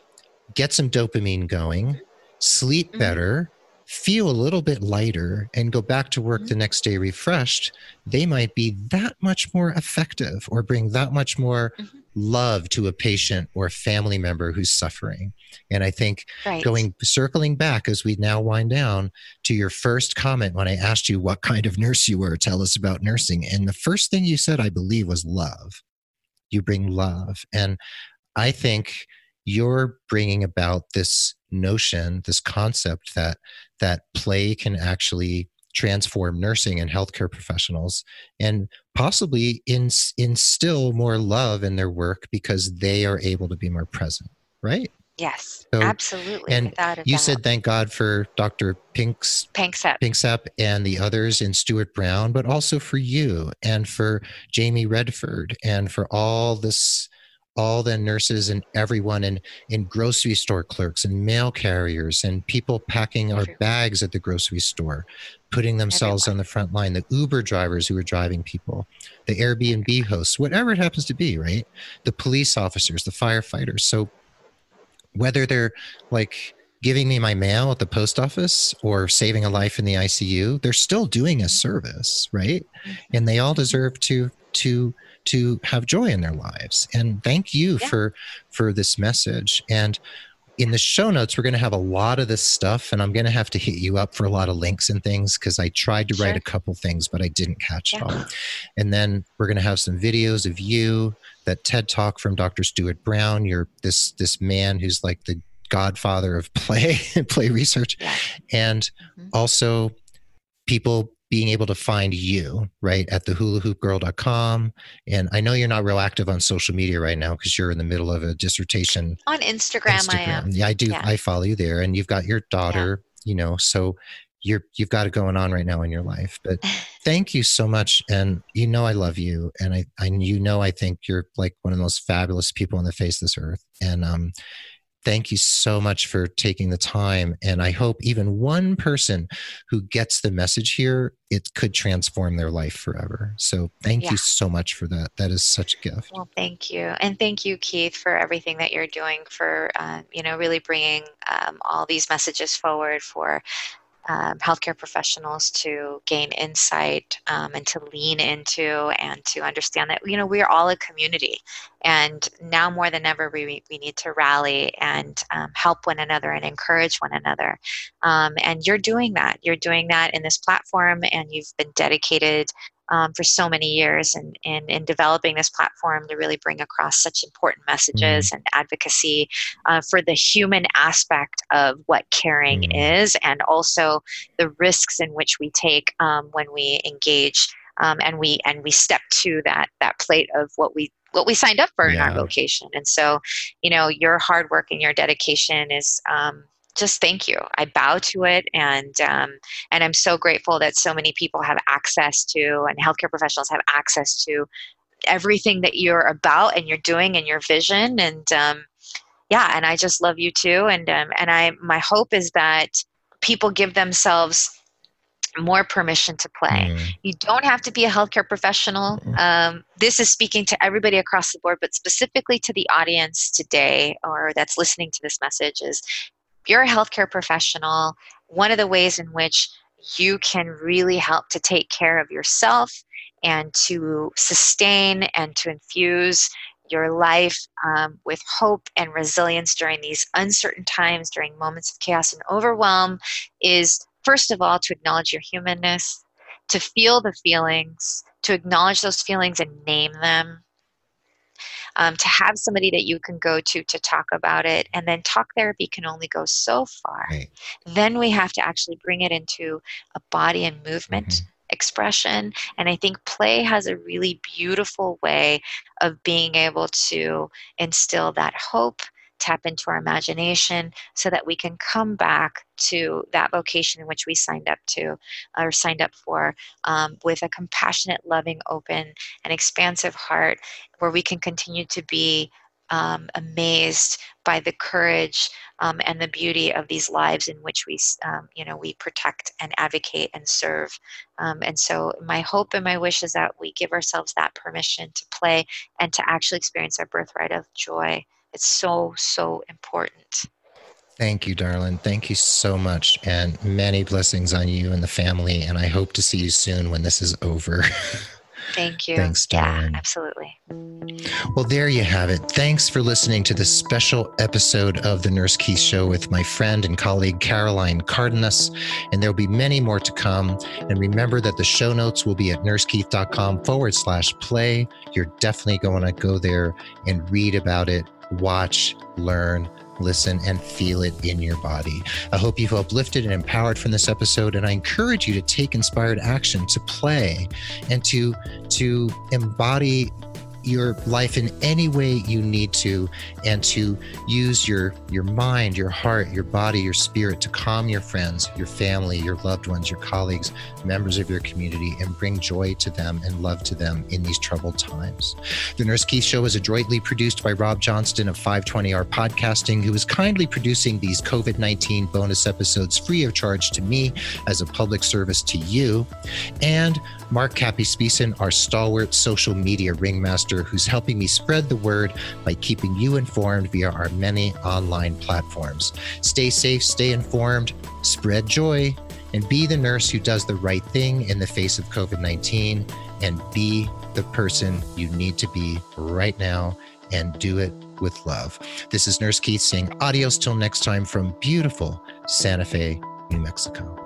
A: get some dopamine going, sleep mm-hmm. better, feel a little bit lighter and go back to work mm-hmm. the next day refreshed, they might be that much more effective or bring that much more mm-hmm. love to a patient or family member who's suffering. And I think right. going circling back as we now wind down to your first comment when I asked you what kind of nurse you were, tell us about nursing. And the first thing you said, I believe, was love. You bring love. And I think you're bringing about this notion, this concept that that play can actually transform nursing and healthcare professionals and possibly ins- instill more love in their work because they are able to be more present, right?
B: Yes, so, absolutely.
A: And you said thank God for Dr. Pink's
B: Panksepp.
A: Panksepp and the others in Stuart Brown, but also for you and for Jamie Redford and for all this all the nurses and everyone in, in grocery store clerks and mail carriers and people packing our bags at the grocery store, putting themselves everyone. on the front line, the Uber drivers who are driving people, the Airbnb hosts, whatever it happens to be, right? The police officers, the firefighters. So whether they're like giving me my mail at the post office or saving a life in the ICU, they're still doing a service, right? Mm-hmm. And they all deserve to to to have joy in their lives. And thank you yeah. for for this message. And in the show notes, we're going to have a lot of this stuff, and I'm going to have to hit you up for a lot of links and things because I tried to sure. write a couple things, but I didn't catch yeah. it all. And then we're going to have some videos of you, that TED talk from Dr. Stuart Brown. You're this this man who's like the godfather of play play research, and mm-hmm. also people being able to find you right at the hulahoopgirl.com and i know you're not real active on social media right now because you're in the middle of a dissertation
B: on instagram, instagram. i am
A: yeah i do yeah. i follow you there and you've got your daughter yeah. you know so you're you've got it going on right now in your life but thank you so much and you know i love you and i i you know i think you're like one of the most fabulous people on the face of this earth and um thank you so much for taking the time. And I hope even one person who gets the message here, it could transform their life forever. So thank yeah. you so much for that. That is such a gift.
B: Well, thank you. And thank you, Keith, for everything that you're doing for, uh, you know, really bringing um, all these messages forward for um, healthcare professionals to gain insight um, and to lean into and to understand that you know we are all a community. And now more than ever we, we need to rally and um, help one another and encourage one another. Um, and you're doing that. You're doing that in this platform and you've been dedicated um, for so many years and in, in developing this platform to really bring across such important messages mm. and advocacy uh, for the human aspect of what caring mm. is and also the risks in which we take um, when we engage um, and we and we step to that that plate of what we what we signed up for yeah. in our vocation and so you know your hard work and your dedication is um, just thank you. I bow to it, and um, and I'm so grateful that so many people have access to, and healthcare professionals have access to everything that you're about and you're doing and your vision. And um, yeah, and I just love you too. And um, and I my hope is that people give themselves more permission to play. Mm. You don't have to be a healthcare professional. Mm. Um, this is speaking to everybody across the board, but specifically to the audience today or that's listening to this message is you're a healthcare professional, one of the ways in which you can really help to take care of yourself and to sustain and to infuse your life um, with hope and resilience during these uncertain times, during moments of chaos and overwhelm, is first of all to acknowledge your humanness, to feel the feelings, to acknowledge those feelings and name them, um, to have somebody that you can go to to talk about it and then talk therapy can only go so far right. then we have to actually bring it into a body and movement mm-hmm. expression and i think play has a really beautiful way of being able to instill that hope tap into our imagination so that we can come back to that vocation in which we signed up to or signed up for um, with a compassionate, loving, open, and expansive heart where we can continue to be um, amazed by the courage um, and the beauty of these lives in which we, um, you know, we protect and advocate and serve. Um, and so, my hope and my wish is that we give ourselves that permission to play and to actually experience our birthright of joy it's so, so important.
A: Thank you, darling. Thank you so much. And many blessings on you and the family. And I hope to see you soon when this is over.
B: Thank you.
A: Thanks, darling.
B: Yeah, absolutely.
A: Well, there you have it. Thanks for listening to this special episode of the Nurse Keith Show with my friend and colleague Caroline Cárdenas. And there'll be many more to come. And remember that the show notes will be at nursekeith.com forward slash play. You're definitely going to go there and read about it, watch, learn, listen, and feel it in your body. I hope you feel uplifted and empowered from this episode, and I encourage you to take inspired action to play and to to embody your life in any way you need to and to use your your mind your heart your body your spirit to calm your friends your family your loved ones your colleagues members of your community and bring joy to them and love to them in these troubled times. The nurse keith show is adroitly produced by rob johnston of 520r podcasting who is kindly producing these covid-19 bonus episodes free of charge to me as a public service to you. And Mark Capispisan, our stalwart social media ringmaster, who's helping me spread the word by keeping you informed via our many online platforms. Stay safe, stay informed, spread joy, and be the nurse who does the right thing in the face of COVID 19 and be the person you need to be right now and do it with love. This is Nurse Keith saying adios till next time from beautiful Santa Fe, New Mexico.